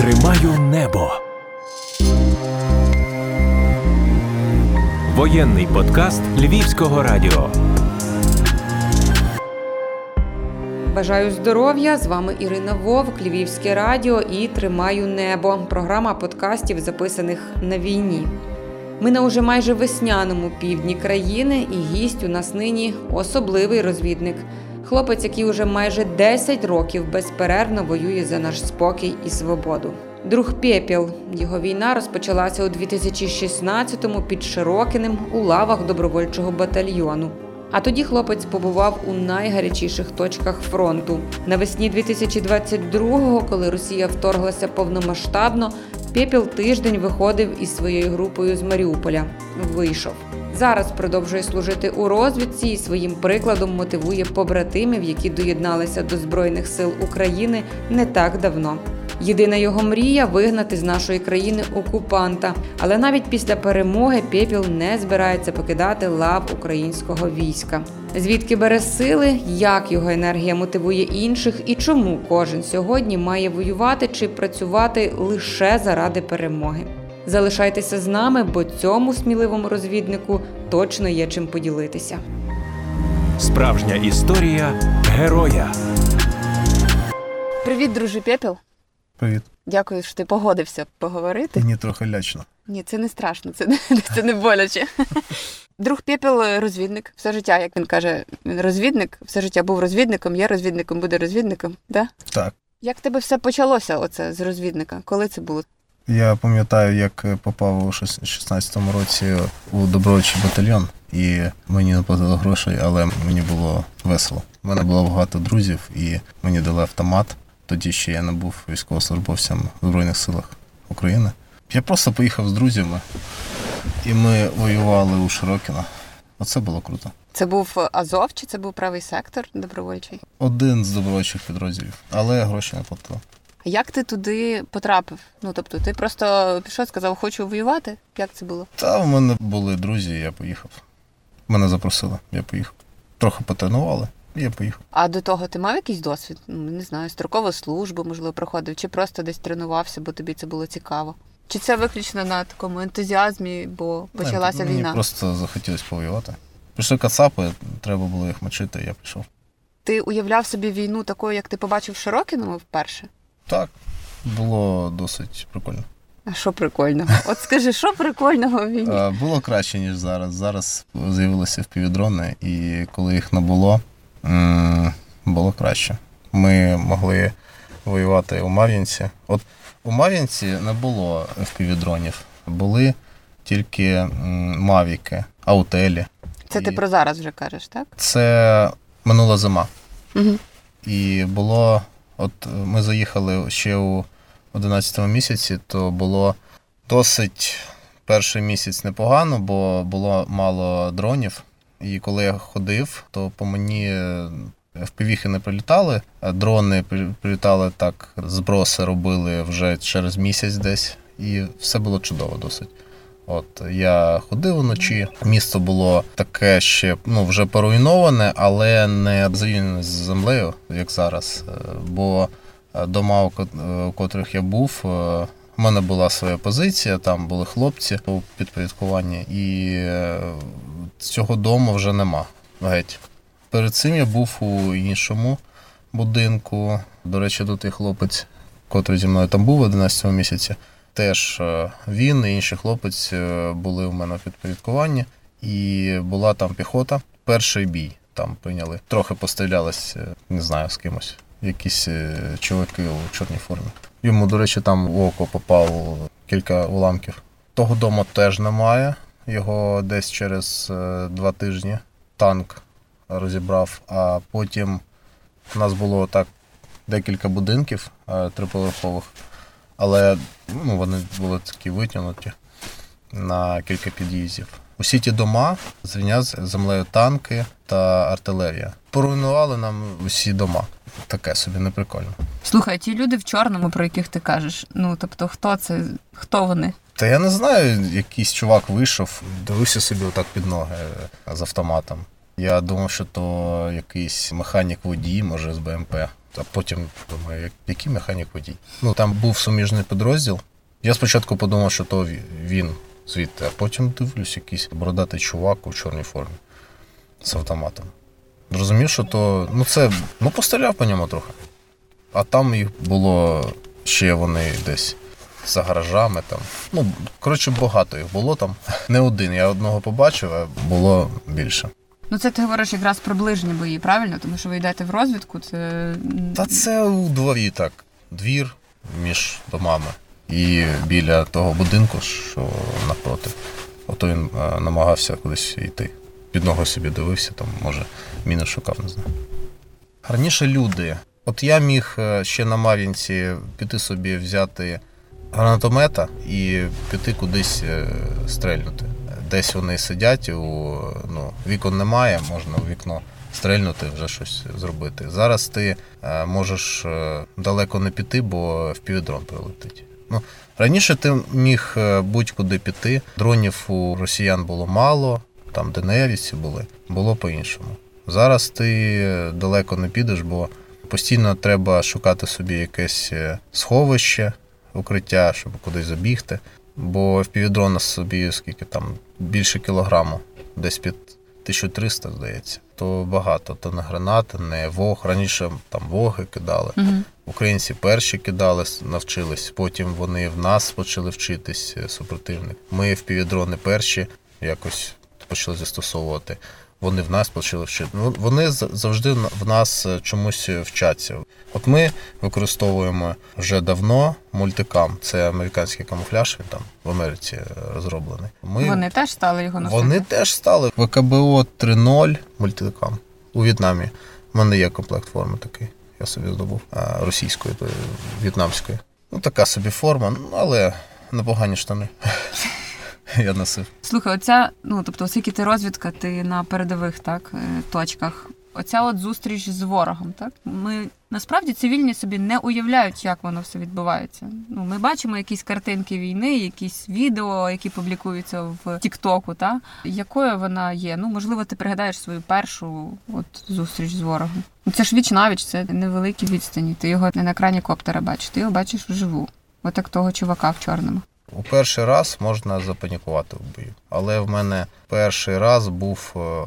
Тримаю небо. Воєнний подкаст Львівського радіо. Бажаю здоров'я! З вами Ірина Вовк, Львівське радіо і Тримаю небо. Програма подкастів, записаних на війні. Ми на уже майже весняному півдні країни, і гість у нас нині особливий розвідник. Хлопець, який уже майже 10 років безперервно воює за наш спокій і свободу. Друг Пєпіл. Його війна розпочалася у 2016-му під Широкиним у лавах добровольчого батальйону. А тоді хлопець побував у найгарячіших точках фронту. Навесні 2022-го, коли Росія вторглася повномасштабно, Пєпіл тиждень виходив із своєю групою з Маріуполя. Вийшов. Зараз продовжує служити у розвідці і своїм прикладом мотивує побратимів, які доєдналися до Збройних сил України не так давно. Єдина його мрія вигнати з нашої країни окупанта. Але навіть після перемоги Пєпіл не збирається покидати лав українського війська. Звідки бере сили, як його енергія мотивує інших, і чому кожен сьогодні має воювати чи працювати лише заради перемоги. Залишайтеся з нами, бо цьому сміливому розвіднику точно є чим поділитися. Справжня історія героя. Привіт, друже Пепіл. Привіт. Дякую, що ти погодився поговорити. Мені трохи лячно. Ні, це не страшно, це не, це не боляче. Друг Пепіл розвідник все життя, як він каже, він розвідник, все життя був розвідником, є розвідником, буде розвідником. Да? Так. Як в тебе все почалося оце з розвідника? Коли це було? Я пам'ятаю, як попав у 16-му році у добровольчий батальйон, і мені не платили грошей, але мені було весело. У мене було багато друзів, і мені дали автомат. Тоді ще я не був військовослужбовцем в Збройних силах України. Я просто поїхав з друзями, і ми воювали у Широкіно. Оце було круто. Це був Азов чи це був правий сектор добровольчий? Один з добровольчих підрозділів, але гроші не платили. Як ти туди потрапив? Ну тобто, ти просто пішов, сказав, хочу воювати? Як це було? Та в мене були друзі, я поїхав. Мене запросили, я поїхав. Трохи потренували, і я поїхав. А до того ти мав якийсь досвід? Ну, не знаю, строкову службу, можливо, проходив, чи просто десь тренувався, бо тобі це було цікаво? Чи це виключно на такому ентузіазмі, бо почалася Не, мені війна? просто захотілося повоювати. Пішли кацапи, треба було їх мочити, я пішов. Ти уявляв собі війну такою, як ти побачив в Широкіному вперше? Так, було досить прикольно. А що прикольного? От скажи, що прикольного в війні? Е, Було краще, ніж зараз. Зараз з'явилися впівдрони, і коли їх не було, було краще. Ми могли воювати у Мар'їнці. От у Мар'їнці не було впівдронів, були тільки мавіки, аутелі. Це ти про зараз вже кажеш, так? Це минула зима. Угу. І було, от ми заїхали ще у 11 місяці, то було досить перший місяць непогано, бо було мало дронів. І коли я ходив, то по мені впівіхи не прилітали, дрони при- прилітали так, зброси робили вже через місяць десь, і все було чудово досить. От я ходив вночі. Місто було таке ще ну вже поруйноване, але не зрівняне з землею, як зараз. Е, Бо е, дома, у е, у котрих я був, в мене була своя позиція, там були хлопці у підпорядкуванні, і цього дому вже нема. Геть. Перед цим я був у іншому будинку. До речі, тут і хлопець, котрий зі мною там був в 11 місяці. Теж е, він і інший хлопець е, були у мене в підпорядкуванні, і була там піхота. Перший бій там прийняли. Трохи пострілялись, е, не знаю, з кимось. Якісь чоловіки у чорній формі. Йому, до речі, там в око попало кілька уламків. Того дому теж немає. Його десь через два тижні танк розібрав, а потім у нас було так декілька будинків триповерхових, але ну, вони були такі витягнуті на кілька під'їздів. Усі ті дома зрівняв з землею танки та артилерія. Поруйнували нам усі дома. Таке собі неприкольно. Слухай, ті люди в чорному, про яких ти кажеш, ну тобто, хто це, хто вони? Та я не знаю, якийсь чувак вийшов, дивився собі отак під ноги е, з автоматом. Я думав, що то якийсь механік водій, може, з БМП. А потім думаю, як- який механік водій. Ну там був суміжний підрозділ. Я спочатку подумав, що то він звідти, а потім дивлюсь, якийсь бородатий чувак у чорній формі з автоматом. Зрозумів, що то. Ну це. Ну, постріляв по ньому трохи. А там їх було ще вони десь за гаражами там. Ну, коротше, багато їх було там. Не один. Я одного побачив, а було більше. Ну це ти говориш якраз про ближні бої, правильно? Тому що ви йдете в розвідку, це Та це у дворі так. Двір між домами. І біля того будинку, що напроти. Ото він е, намагався кудись йти. Під ногу собі дивився, там, може, міни шукав, не знаю. Раніше люди. От я міг е, ще на Мар'їнці піти собі взяти гранатомета і піти кудись е, стрельнути. Десь вони сидять, у, ну, вікон немає, можна у вікно стрельнути, вже щось зробити. Зараз ти е, можеш е, далеко не піти, бо впівдрон прилетить. Ну, раніше ти міг е, будь-куди піти. Дронів у росіян було мало, там ДНРівці були, було по-іншому. Зараз ти далеко не підеш, бо постійно треба шукати собі якесь сховище, укриття, щоб кудись забігти. Бо впівдрона собі скільки там більше кілограму, десь під 1300, здається. То багато, то не гранати, не вог. Раніше там воги кидали. Угу. Українці перші кидали, навчились, потім вони в нас почали вчитись е, супротивник. Ми в півдрони перші якось почали застосовувати. Вони в нас почали вчити. Ну, Вони завжди в нас е, чомусь вчаться. От ми використовуємо вже давно мультикам. Це американський камуфляж, він там в Америці е, розроблений. Ми Вони теж стали його носити. вони теж стали ВКБО 3.0 мультикам у В'єтнамі. У мене є комплект форми такий. Я собі здобув російської, в'єтнамської. Ну, така собі форма, але непогані штани. Я носив. Слухай, оця, ну тобто, оскільки ти розвідка, ти на передових так, е, точках. Оця от зустріч з ворогом, так? Ми насправді цивільні собі не уявляють, як воно все відбувається. Ну, ми бачимо якісь картинки війни, якісь відео, які публікуються в Тіктоку, та якою вона є? Ну, можливо, ти пригадаєш свою першу от зустріч з ворогом. Ну, це ж віч навіч, це невеликі відстані. Ти його не на екрані коптера бачиш, ти його бачиш вживу. Отак того чувака в чорному. У перший раз можна запанікувати в бою. Але в мене перший раз був е,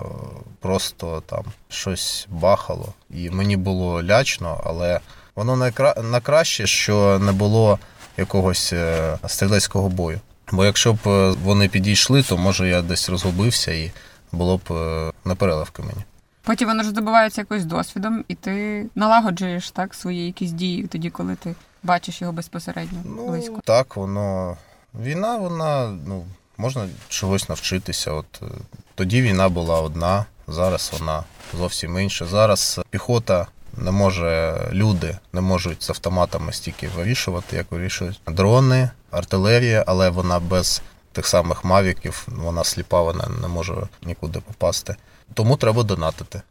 просто там щось бахало, і мені було лячно, але воно найкра... найкраще, що не було якогось е, стрілецького бою. Бо якщо б е, вони підійшли, то може я десь розгубився і було б е, непереливки мені. Потім воно ж здобувається якось досвідом, і ти налагоджуєш так свої якісь дії тоді, коли ти бачиш його безпосередньо Ну, близько. так, воно. Війна, вона, ну, можна чогось навчитися. От е, тоді війна була одна, зараз вона зовсім інша. Зараз піхота не може, люди не можуть з автоматами стільки вирішувати, як вирішують дрони, артилерія, але вона без тих самих мавіків, вона сліпа, вона не може нікуди попасти. Тому треба донатити.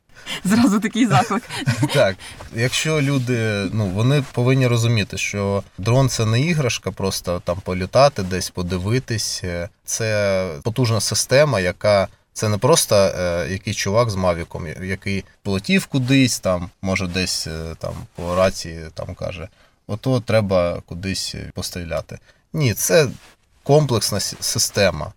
Зразу такий заклик. Так, якщо люди, ну вони повинні розуміти, що дрон це не іграшка, просто там політати, десь подивитись. Е, Це потужна система, яка це не просто е, якийсь чувак з Мавіком, який полетів кудись, там, може, десь е, там по рації там каже: ото треба кудись постріляти. Ні, це комплексна система.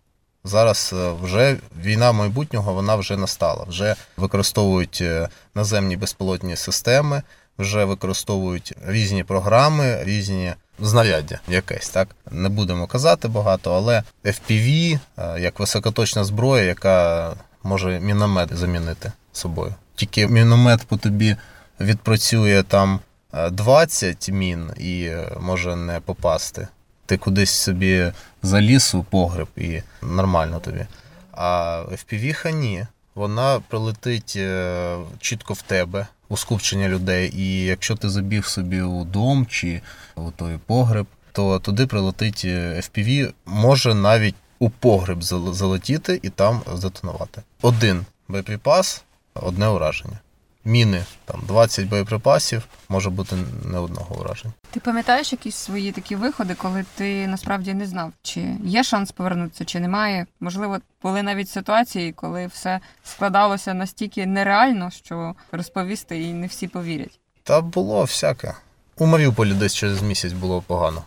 Зараз е, вже війна майбутнього вона вже настала. Вже використовують е, наземні безпілотні системи, вже використовують різні програми, різні знаряддя якесь, так не будемо казати багато, але FPV, е, як високоточна зброя, яка може міномет замінити собою. Тільки міномет по тобі відпрацює там е, 20 мін і може не попасти. Ти кудись собі заліз у погреб і нормально тобі. А FPV ні. Вона прилетить е, чітко в тебе, у скупчення людей. І якщо ти забіг собі у дом чи у той погреб, то туди прилетить е, FPV, може навіть у погреб залетіти і там здетонувати. Один боєприпас, одне ураження. Міни, там 20 боєприпасів, може бути не одного ураження. Ти пам'ятаєш якісь свої такі виходи, коли ти насправді не знав, чи є шанс повернутися, чи немає? Можливо, були навіть ситуації, коли все складалося настільки нереально, що розповісти і не всі повірять. Та було всяке. У Маріуполі десь через місяць було погано.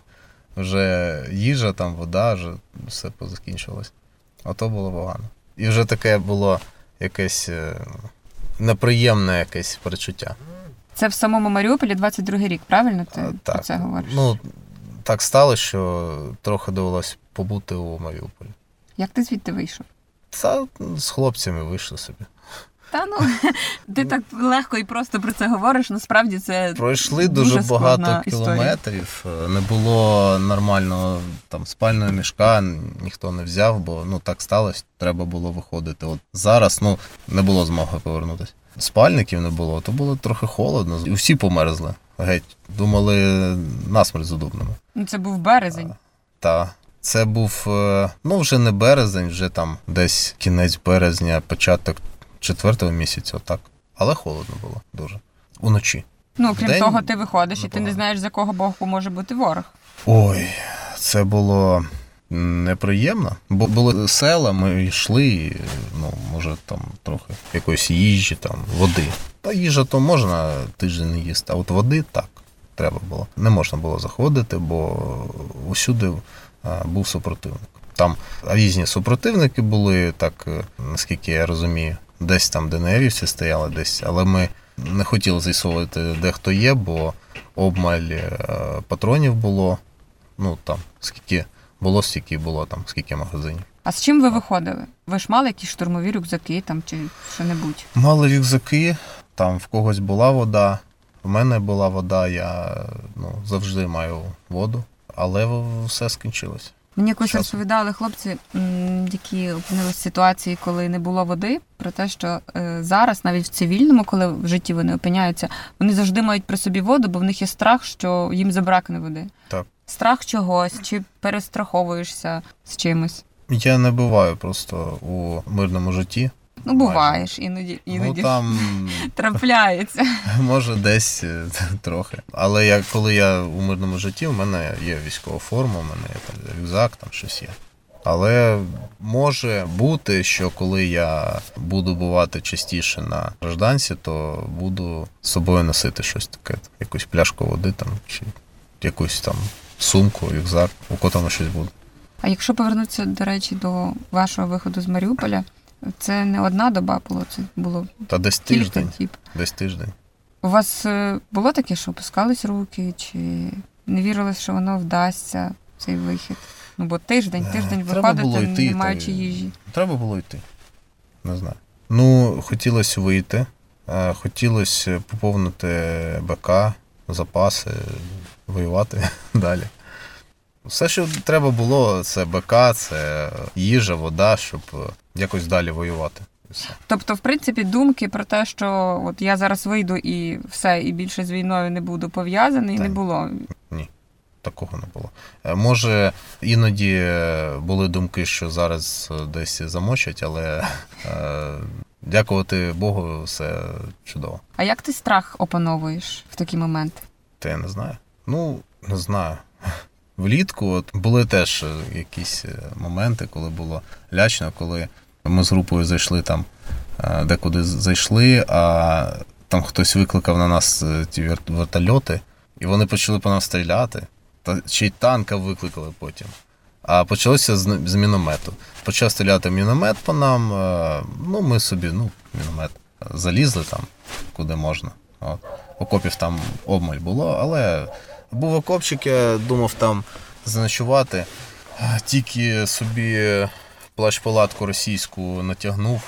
Вже їжа, там вода, вже все позакінчилось. А то було погано. І вже таке було якесь е, неприємне якесь перечуття. Це в самому Маріуполі 22-й рік, правильно ти А, про це говориш? Ну, так стало, що трохи довелось побути у Маріуполі. Як ти звідти вийшов? Та з хлопцями вийшло собі. Та ну ти так легко і просто про це говориш. Насправді це Пройшли Дуже дуже, багато кілометрів. е, Не було нормально там спального мішка, ніхто не взяв, бо ну так сталося, треба було виходити. От зараз ну не було змоги повернутися. Спальників не було, то було трохи холодно. І всі померзли. Геть. Думали насмерть задубними. ну, це був березень. Та це був е, ну вже не березень, вже там десь кінець березня, початок четвертого місяця, отак. Але холодно було дуже. Уночі. Ну, крім Вдень того, ти виходиш і ти не знаєш, з якого боку може бути ворог. Ой, це було неприємно. Бо були села, ми йшли, ну, може, там трохи якоїсь їжі, там, води. Та їжа то можна тиждень не їсти, а от води так треба було. Не можна було заходити, бо усюди а, був супротивник. Там різні супротивники були, так е, наскільки я розумію, десь там ДНРівці стояли, десь, але ми не хотіли з'ясовувати, де хто є, бо обмаль е, патронів було. Ну там скільки було, стільки було там, скільки магазинів. А з чим ви виходили? Ви ж мали якісь штурмові рюкзаки там чи що-небудь? Мали рюкзаки, там в когось була вода, в мене була вода, я ну, завжди маю воду, але все скінчилось. Мені якось Часом. розповідали хлопці, які опинилися в ситуації, коли не було води, про те, що е, зараз, навіть в цивільному, коли в житті вони опиняються, вони завжди мають при собі воду, бо в них є страх, що їм забракне води. Так. Страх чогось, чи перестраховуєшся з чимось. Я не буваю просто у мирному житті. Ну, буваєш, іноді, іноді Ну там трапляється. може десь е, трохи. Але я, коли я у мирному житті, у мене є військова форма, у мене є там рюкзак, там щось є. Але може бути, що коли я буду бувати частіше на гражданці, то буду з собою носити щось таке, якусь пляшку води там, чи якусь там сумку, рюкзак, у котому щось буде. А якщо повернутися, до речі, до вашого виходу з Маріуполя, це не одна доба було, це було Та десь кілька тиждень, діб. десь тиждень. У вас е, було таке, що опускались руки, чи не вірили, що воно вдасться, цей вихід? Ну, бо тиждень, Е, тиждень треба виходити, було йти, не маючи та їжі. Треба було йти. Не знаю. Ну, хотілося вийти, е, хотілося поповнити БК, запаси, воювати далі. Все, що треба було, це БК, це їжа, вода, щоб якось далі воювати. Все. Тобто, в принципі, думки про те, що от я зараз вийду і все, і більше з війною не буду пов'язаний, Так. не було. Ні, Такого не було. Е, Може, іноді е, були думки, що зараз е, десь замочать, але е, дякувати Богу, все чудово. А як ти страх опановуєш в такі моменти? Та я не знаю. Ну, не знаю. Влітку от були теж е, якісь е, моменти, коли було лячно, коли ми з групою зайшли там, е, декуди зайшли, а там хтось викликав на нас ті вер- вертольоти, і вони почали по нас стріляти. Та ще й танка викликали потім. А почалося з, з міномету. Почав стріляти міномет по нам. Ну, ми собі, ну, міномет, залізли там, куди можна. От. Окопів там обмаль було, але був окопчик, я думав там заночувати. Тільки собі плащ-палатку російську натягнув.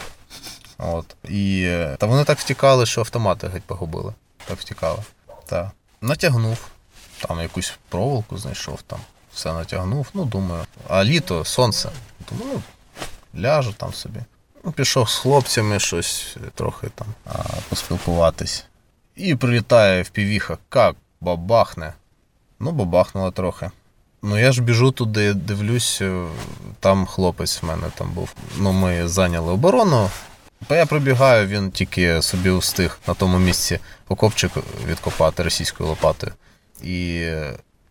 От. І, та вони так втікали, що автомати геть погубили. Так втікали. Та. Натягнув. Там якусь проволоку знайшов, там все натягнув. Ну, думаю. А літо, сонце. Думаю, ну, ляжу там собі. Ну, пішов з хлопцями щось е, трохи там а, поспілкуватись. І прилітає в півіха, як бабахне. Ну, бабахнуло трохи. Ну, я ж біжу туди, дивлюсь, е, там хлопець в мене там був. Ну, ми зайняли оборону. Бо я прибігаю, він тільки собі встиг на тому місці окопчик відкопати російською лопатою. І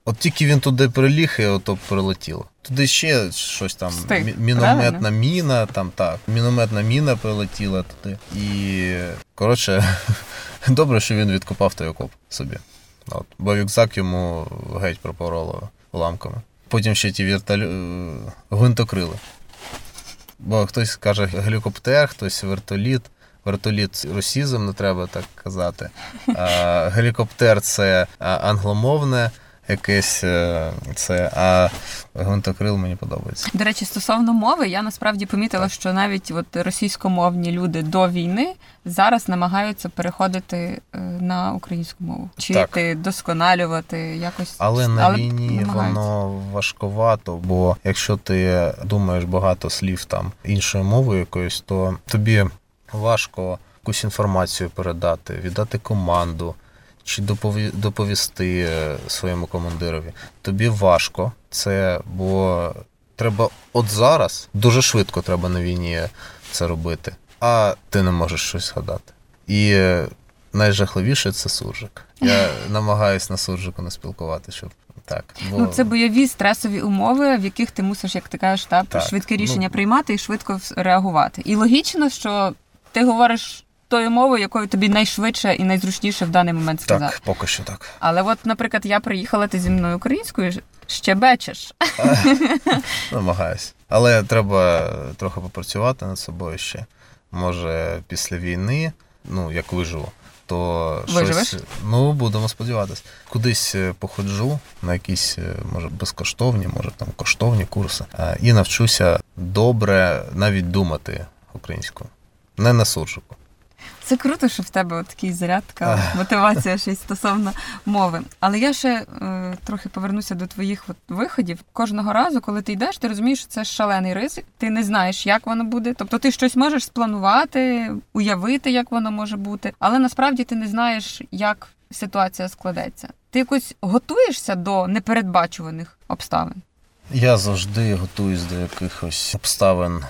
От тільки він туди приліг, і ото прилетіло. Туди ще щось там. Встиг, мінометна правильно? міна, там так. Мінометна міна прилетіла туди. І коротше, добре, що він відкопав той окоп собі. От, бо рюкзак йому геть пропороло уламками. Потім ще ті вертолі... е, гвинтокрили. Бо хтось каже гелікоптер, хтось вертоліт. Вертоліт росізм, не треба так казати. А, гелікоптер це англомовне якесь е, це, а гвинтокрил мені подобається. До речі, стосовно мови, я насправді помітила, що навіть от російськомовні люди до війни зараз намагаються переходити е, на українську мову, вчити, досконалювати якось. Але на війні намагаються. воно важковато, бо якщо ти думаєш багато слів там іншою мовою якоюсь, то тобі важко якусь інформацію передати, віддати команду чи допові- доповісти е, своєму командирові. Тобі важко це, бо треба от зараз дуже швидко треба на війні це робити, а ти не можеш щось згадати. І е, найжахливіше це суржик. Я намагаюсь на суржику не спілкувати, щоб так. Бо... Ну, це бойові стресові умови, в яких ти мусиш, як ти кажеш, та, Так, швидке ну- рішення приймати і швидко реагувати. І логічно, що ти говориш тою мовою, якою тобі найшвидше і найзручніше в даний момент сказати. так, поки що так. Але от, наприклад, я приїхала ти зі мною українською, ще бечеш. Намагаюсь. Але треба трохи попрацювати над собою ще. Може, після війни, ну, як виживу, то Виживеш? щось. Ну, будемо сподіватися. Кудись е, походжу на якісь, е, може, безкоштовні, може там коштовні курси. е, І навчуся добре навіть думати українською. Не на суржику. Це круто, що в тебе от такий заряд, така мотивація й стосовно мови. Але я ще е, трохи повернуся до твоїх от виходів. Кожного разу, коли ти йдеш, ти розумієш, що це шалений ризик. Ти не знаєш, як воно буде. Тобто ти щось можеш спланувати, уявити, як воно може бути, але насправді ти не знаєш, як ситуація складеться. Ти якось готуєшся до непередбачуваних обставин. Я завжди готуюсь до якихось обставин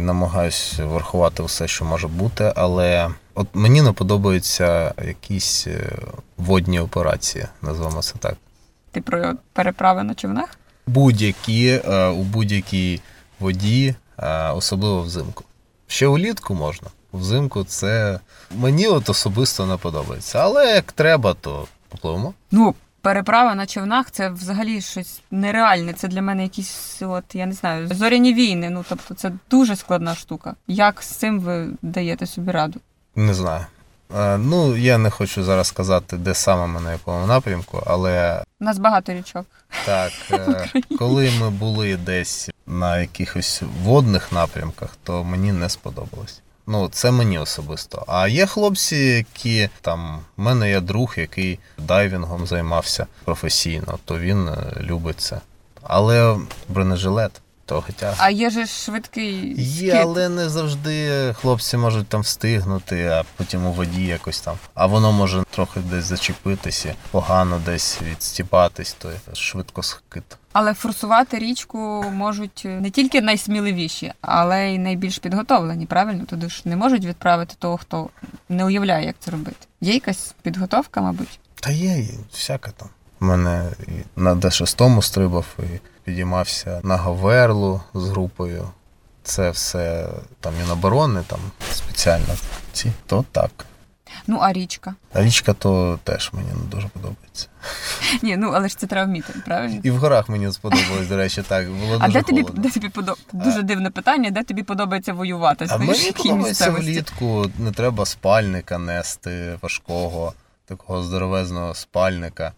намагаюсь врахувати все, що може бути, але от мені не подобаються якісь е, водні операції, назвемо це так. Ти про переправи на човнах? Будь-які е, у будь-якій воді, е, особливо взимку. Ще улітку можна. Взимку це мені от особисто не подобається. Але як треба, то попливемо. Ну, переправа на човнах це взагалі щось нереальне. Це для мене якісь, от я не знаю, зоряні війни. Ну тобто, це дуже складна штука. Як з цим ви даєте собі раду? Не знаю. Е, Ну, я не хочу зараз сказати, де саме ми на якому напрямку, але У нас багато річок. Так, е, коли ми були десь на якихось водних напрямках, то мені не сподобалось. Ну, це мені особисто. А є хлопці, які там, в мене є друг, який дайвінгом займався професійно, то він е, любить це. Але бронежилет трохи тяжко. А є же ж швидкий Є, скид. але не завжди хлопці можуть там встигнути, а потім у воді якось там. А воно може трохи десь зачепитися, погано десь відстіпатись, то швидко скид. Але форсувати річку можуть не тільки найсміливіші, але й найбільш підготовлені. Правильно? Туди ж не можуть відправити того, хто не уявляє, як це робити. Є якась підготовка, мабуть. Та є, і всяке там. У мене і на Д6 стрибав і підіймався на Говерлу з групою. Це все там Міноборони, там спеціально ці, то так. Ну а річка? А річка то теж мені не дуже подобається. Ні, ну але ж це треба вміти, правильно? І в горах мені сподобалось, до речі, так. Було А дуже де тобі, де тобі подобається? Дуже дивне питання, де тобі подобається воювати? А мені подобається місцевості? влітку, не треба спальника нести важкого, такого здоровезного спальника.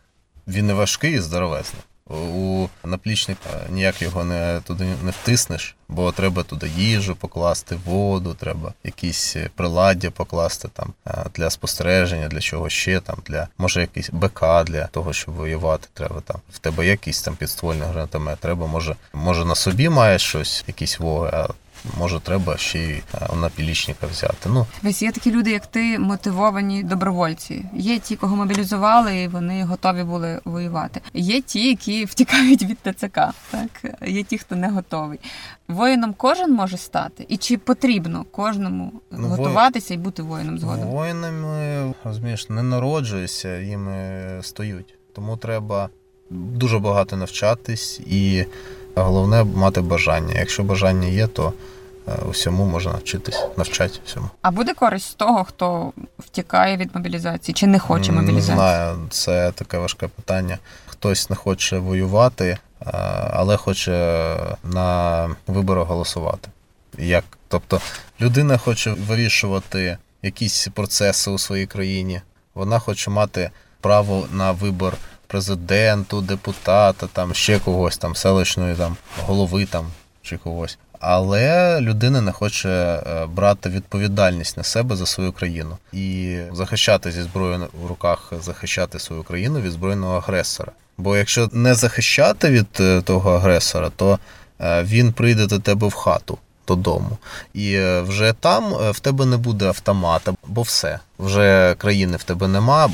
Він не важкий і здоровезний. У наплічник ніяк його не туди не втиснеш, бо треба туди їжу покласти, воду, треба якісь е, приладдя покласти там е, для спостереження, для чого ще там, для може якийсь БК для того, щоб воювати. Треба там. В тебе якийсь там підствольний гранатомет. Треба, може, може на собі маєш щось, якісь воги, а може треба ще й е, у напілічника взяти. Ну Весь є такі люди, як ти, мотивовані добровольці. Є ті, кого мобілізували, і вони готові були воювати. Є ті, які втікають від ТЦК. Так є ті, хто не готовий. Воїном кожен може стати, і чи потрібно кожному Ну, готуватися і бути воїном згодом? Воїнами, розумієш, не народжуються, їми стають. Тому треба дуже багато навчатись, і головне мати бажання. Якщо бажання є, то е, усьому можна навчитись, навчати всьому. А буде користь з того, хто втікає від мобілізації чи не хоче Не знаю, це таке важке питання. Хтось не хоче воювати, е, але хоче на виборах голосувати. Як? Тобто людина хоче вирішувати якісь процеси у своїй країні, вона хоче мати право на вибор президенту, депутата, там ще когось, там селищної там голови там чи когось. Але людина не хоче е, брати відповідальність на себе за свою країну і захищати зі зброєю в руках, захищати свою країну від збройного агресора. Бо якщо не захищати від е, того агресора, то е, він прийде до тебе в хату додому. І вже там в тебе не буде автомата, бо все. Вже країни в тебе нема,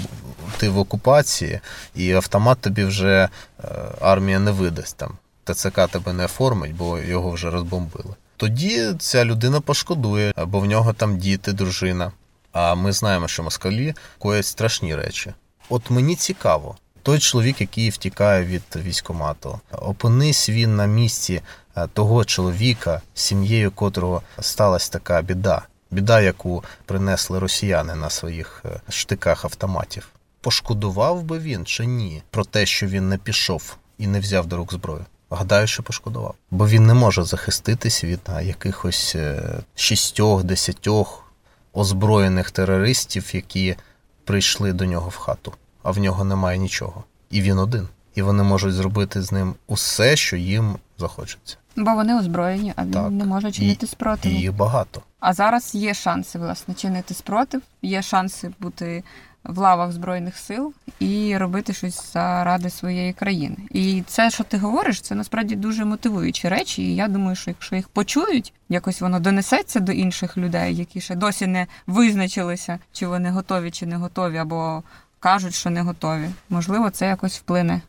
ти в окупації, і автомат тобі вже е, армія не видасть там. ТЦК тебе не оформить, бо його вже розбомбили. Тоді ця людина пошкодує, бо в нього там діти, дружина. А ми знаємо, що москалі коять страшні речі. От мені цікаво, той чоловік, який втікає від військомату, опинись він на місці е, того чоловіка, сім'єю котрого сталася така біда, біда, яку принесли росіяни на своїх е, штиках автоматів. Пошкодував би він чи ні про те, що він не пішов і не взяв до рук зброю? Гадаю, що пошкодував, бо він не може захиститись від а, якихось е, шістьох, десятьох озброєних терористів, які прийшли до нього в хату, а в нього немає нічого. І він один. І вони можуть зробити з ним усе, що їм захочеться. Бо вони озброєні, а він Так. не може чинити І спротив. їх багато. А зараз є шанси, власне, чинити спротив, є шанси бути в лавах Збройних сил і робити щось заради своєї країни. І це, що ти говориш, це насправді дуже мотивуючі речі. І я думаю, що якщо їх почують, якось воно донесеться до інших людей, які ще досі не визначилися, чи вони готові, чи не готові, або кажуть, що не готові. Можливо, це якось вплине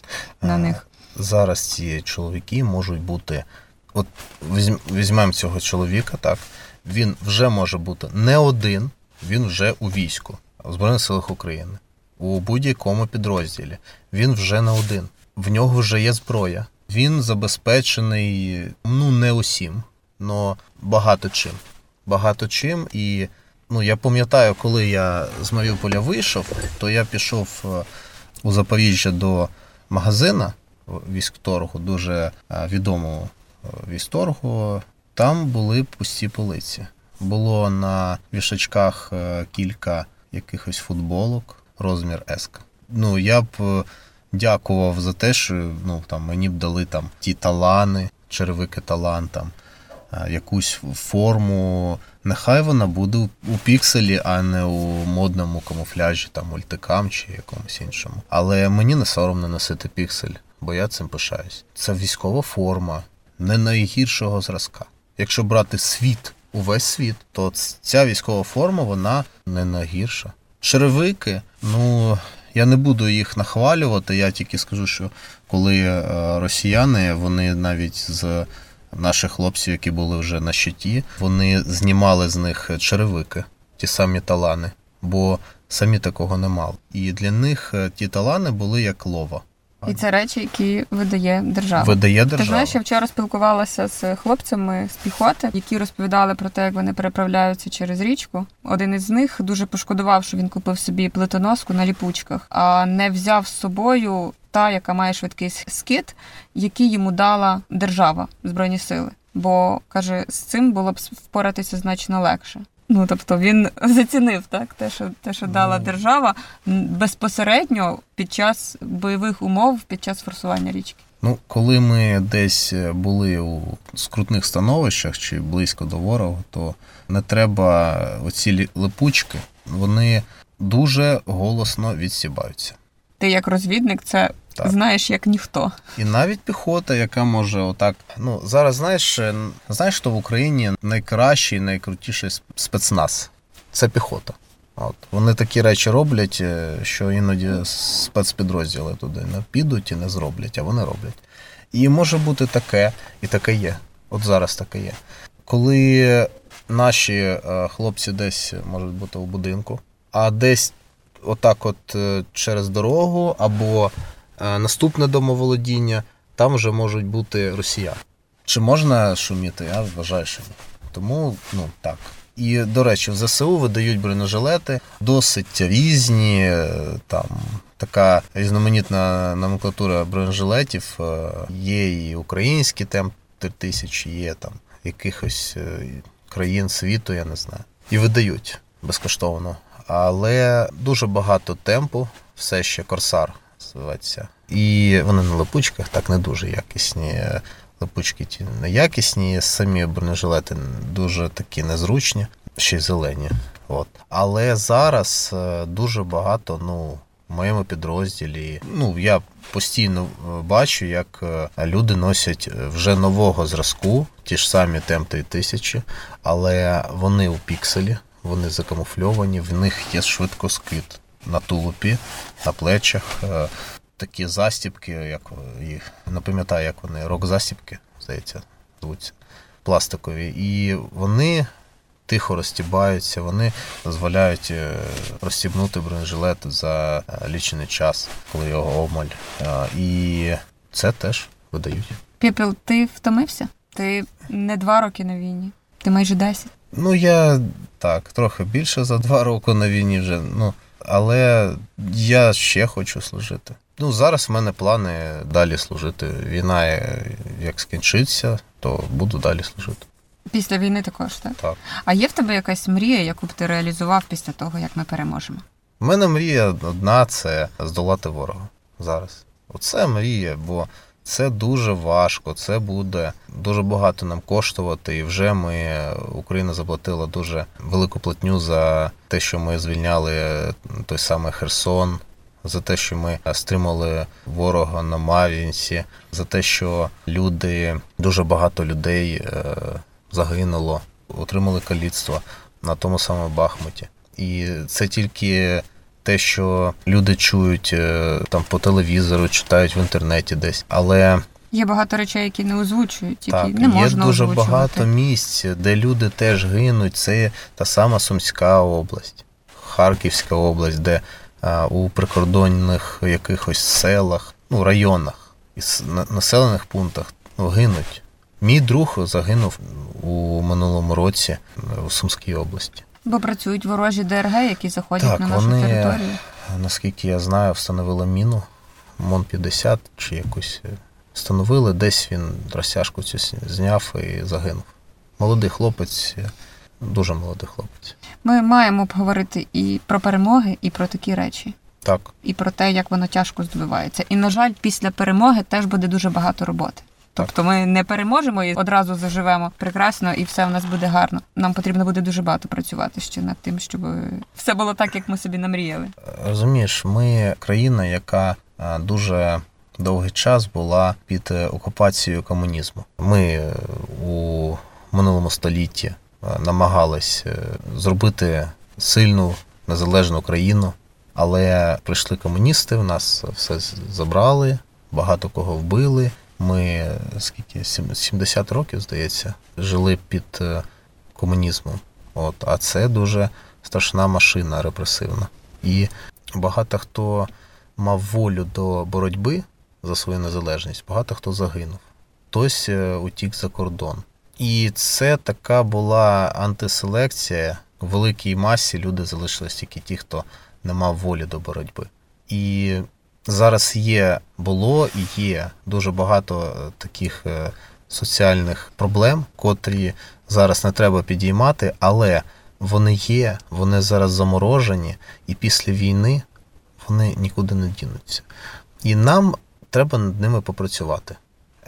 на Е, них. Зараз ці чоловіки можуть бути. От візьм- візьмемо цього чоловіка, так він вже може бути не один, він вже у війську в Збройних силах України, у будь-якому підрозділі. Він вже не один. В нього вже є зброя. Він забезпечений, ну не усім, але багато чим. Багато чим. І ну, я пам'ятаю, коли я з Маріуполя вийшов, то я пішов е, у Запоріжжя до магазина військторгу, дуже е, відомого е, військторгу. Там були пусті полиці. Було на вішачках кілька якихось футболок, розмір S. Ну, я б е, дякував за те, що ну, там, мені б дали там ті талани, черевики талан, там, е, якусь форму. Нехай вона буде у- пікселі, а не у модному камуфляжі, там, мультикам чи якомусь іншому. Але мені не соромно носити піксель, бо я цим пишаюсь. Це військова форма, не найгіршого зразка. Якщо брати світ, увесь світ, то ця військова форма вона не найгірша. Черевики, ну я не буду їх нахвалювати. Я тільки скажу, що коли е, росіяни, вони навіть з наших хлопців, які були вже на щиті, вони знімали з них черевики, ті самі талани, бо самі такого не мали. І для них е, ті талани були як лова. І це речі, які видає держава. Видає Ти знаєш, я вчора спілкувалася з хлопцями з піхоти, які розповідали про те, як вони переправляються через річку. Один із них дуже пошкодував, що він купив собі плитоноску на ліпучках, а не взяв з собою та, яка має швидкий скид, який йому дала держава збройні сили. Бо каже, з цим було б впоратися значно легше. Ну тобто він зацінив так, те, що те, що дала держава безпосередньо під час бойових умов, під час форсування річки. Ну, коли ми десь були у скрутних становищах чи близько до ворога, то не треба оці липучки, вони дуже голосно відсібаються. Ти як розвідник це Так. знаєш як ніхто. І навіть піхота, яка може отак. Ну зараз знаєш, е, знаєш, що в Україні найкращий, найкрутіший спецназ це піхота. От вони такі речі роблять, е, що іноді спецпідрозділи туди не підуть і не зроблять, а вони роблять. І може бути таке, і таке є. От зараз таке є. Коли наші е, хлопці десь можуть бути у будинку, а десь отак, от е, через дорогу або наступне домоволодіння там вже можуть бути росіяни. Чи можна шуміти? Я вважаю, що ні. Тому ну так. І до речі, в ЗСУ видають бронежилети досить різні. е, Там така різноманітна номенклатура бронежилетів. Е, Є і українські темп 3000, є там якихось е, країн світу, я не знаю. І видають безкоштовно. Але дуже багато темпу, все ще корсар називається. І вони на липучках так не дуже якісні. Липучки ті неякісні, самі бронежилети дуже такі незручні, ще й зелені. От. Але зараз е, дуже багато, ну, в моєму підрозділі, ну, я постійно е, бачу, як е, люди носять вже нового зразку, ті ж самі темп 3000, але вони у пікселі, вони закамуфльовані, в них є швидкоскид на тулупі, на плечах. е, Такі застібки, як їх не пам'ятаю, як вони, рок-застібки, здається, звуться, пластикові. І вони тихо розтібаються, вони дозволяють е, розстібнути бронежилет за е, лічений час, коли його обмаль. І це теж видають. Піпіл, ти втомився? Ти не два роки на війні, ти майже десять. Ну, я так, трохи більше за два роки на війні вже. Ну, але я ще хочу служити. Ну, зараз в мене плани далі служити. Війна, е, як скінчиться, то буду далі служити. Після війни також, так? Так. А є в тебе якась мрія, яку б ти реалізував після того, як ми переможемо? У мене мрія одна це здолати ворога зараз. Оце мрія, бо це дуже важко, це буде дуже багато нам коштувати. І вже ми Україна заплатила дуже велику платню за те, що ми звільняли той самий Херсон, за те, що ми стримали ворога на Мар'їнці, за те, що люди, дуже багато людей е, загинуло, отримали каліцтво на тому самому Бахмуті. І це тільки те, що люди чують е, там по телевізору, читають в інтернеті десь. Але Є багато речей, які не озвучують, які так, не можна є дуже озвучувати. багато місць, де люди теж гинуть. Це та сама Сумська область, Харківська область, де а, у прикордонних якихось селах, ну, районах і населених пунктах ну, гинуть. Мій друг загинув у минулому році е, у Сумській області. Бо працюють ворожі ДРГ, які заходять Так, на нашу вони- територію. Наскільки я знаю, встановили міну МОН-50 чи якусь е, встановили, десь він розтяжку цю зняв і загинув. Молодий хлопець, е, дуже молодий хлопець. Ми маємо обговорити і про перемоги, і про такі речі, Так, і про те, як воно тяжко здобувається. І, на жаль, після перемоги теж буде дуже багато роботи. Тобто ми не переможемо і одразу заживемо прекрасно, і все в нас буде гарно. Нам потрібно буде дуже багато працювати ще над тим, щоб все було так, як ми собі намріяли. розумієш, ми країна, яка е, дуже довгий час була під е, окупацією комунізму. Ми е, у минулому столітті намагались зробити сильну незалежну країну, але прийшли комуністи, в нас все забрали, багато кого вбили. Ми скільки сім- 70 років, здається, жили під е, комунізмом. От, а це дуже страшна машина репресивна. І багато хто мав волю до боротьби за свою незалежність, багато хто загинув. Хтось е, утік за кордон. І це така була антиселекція. У великій масі люди залишились тільки ті, хто не мав волі до боротьби. І зараз є, було і є дуже багато е, таких е, соціальних проблем, котрі зараз не треба підіймати, але вони є, вони зараз заморожені, і після війни вони нікуди не дінуться. І нам треба над ними попрацювати.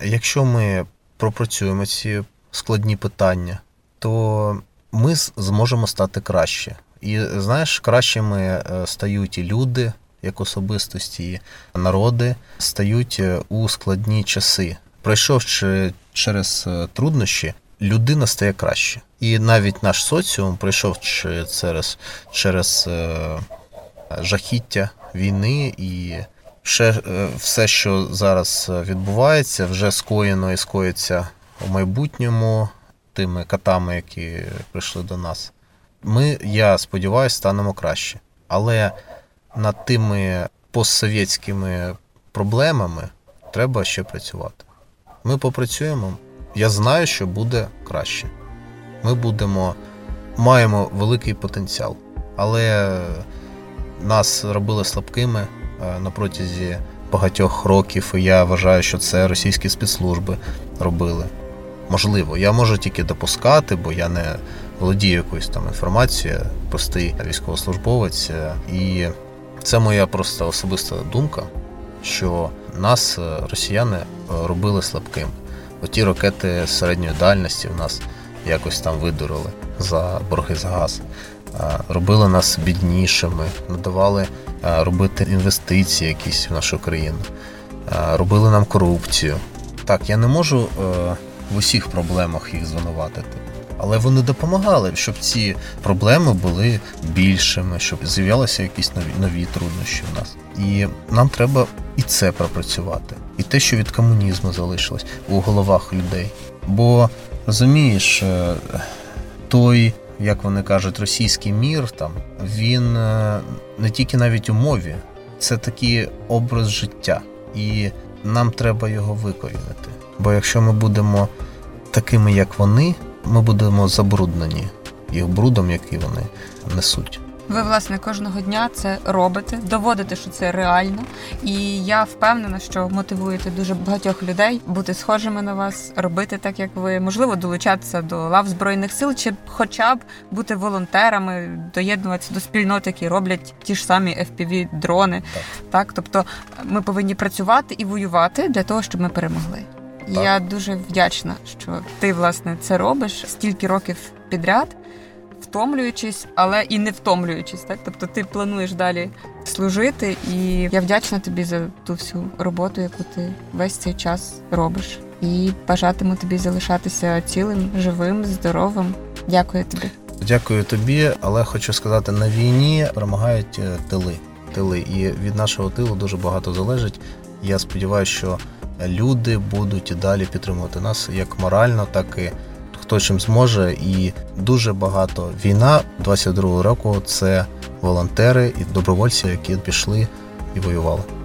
Якщо ми пропрацюємо ці складні питання, то ми зможемо стати краще. І знаєш, кращими е, стають і люди, як особистості, народи стають е, у складні часи. Пройшовши через е, труднощі, людина стає краще. І навіть наш соціум, пройшовши через, через е, жахіття війни і ще, все, що зараз відбувається, вже скоєно і скоїться у майбутньому тими катами, які прийшли до нас. Ми, я сподіваюся, станемо краще. Але над тими постсовєтськими проблемами треба ще працювати. Ми попрацюємо. Я знаю, що буде краще. Ми будемо, маємо великий потенціал, але нас робили слабкими е, на протязі багатьох років, і я вважаю, що це російські спецслужби робили. Можливо, я можу тільки допускати, бо я не володію якоюсь там інформацією, простий військовослужбовець. е, І це моя просто особиста думка, що нас е, росіяни е, робили слабкими. Оті ракети середньої дальності в нас якось там видурили за борги за газ. Е, Робили нас біднішими, надавали робити інвестиції якісь в нашу країну, робили нам корупцію. Так, я не можу в усіх проблемах їх звинуватити. Але вони допомагали, щоб ці проблеми були більшими, щоб з'являлися якісь нові, нові труднощі в нас. І нам треба і це пропрацювати, і те, що від комунізму залишилось у головах людей. Бо розумієш, е, той, як вони кажуть, російський мір там він е, не тільки навіть у мові, це такий образ життя, і нам треба його викорінити. Бо якщо ми будемо такими, як вони, ми будемо забруднені їх брудом, який вони несуть. Ви, власне, кожного дня це робите, доводите, що це реально. І я впевнена, що мотивуєте дуже багатьох людей бути схожими на вас, робити так, як ви, можливо, долучатися до лав збройних сил, чи хоча б бути волонтерами, доєднуватися до спільнот, які роблять ті ж самі fpv дрони. Так. Так, тобто ми повинні працювати і воювати для того, щоб ми перемогли. І Так. Я дуже вдячна, що ти власне це робиш стільки років підряд втомлюючись, але і не втомлюючись. Так? Тобто ти плануєш далі служити, і я вдячна тобі за ту всю роботу, яку ти весь цей час робиш. І бажатиму тобі залишатися цілим, живим, здоровим. Дякую тобі. Дякую тобі, але хочу сказати, на війні перемагають е, тили. Тили, і від нашого тилу дуже багато залежить. Я сподіваюся, що люди будуть і далі підтримувати нас як морально, так і хто чим зможе. І дуже багато війна 22-го року це волонтери і добровольці, які пішли і воювали.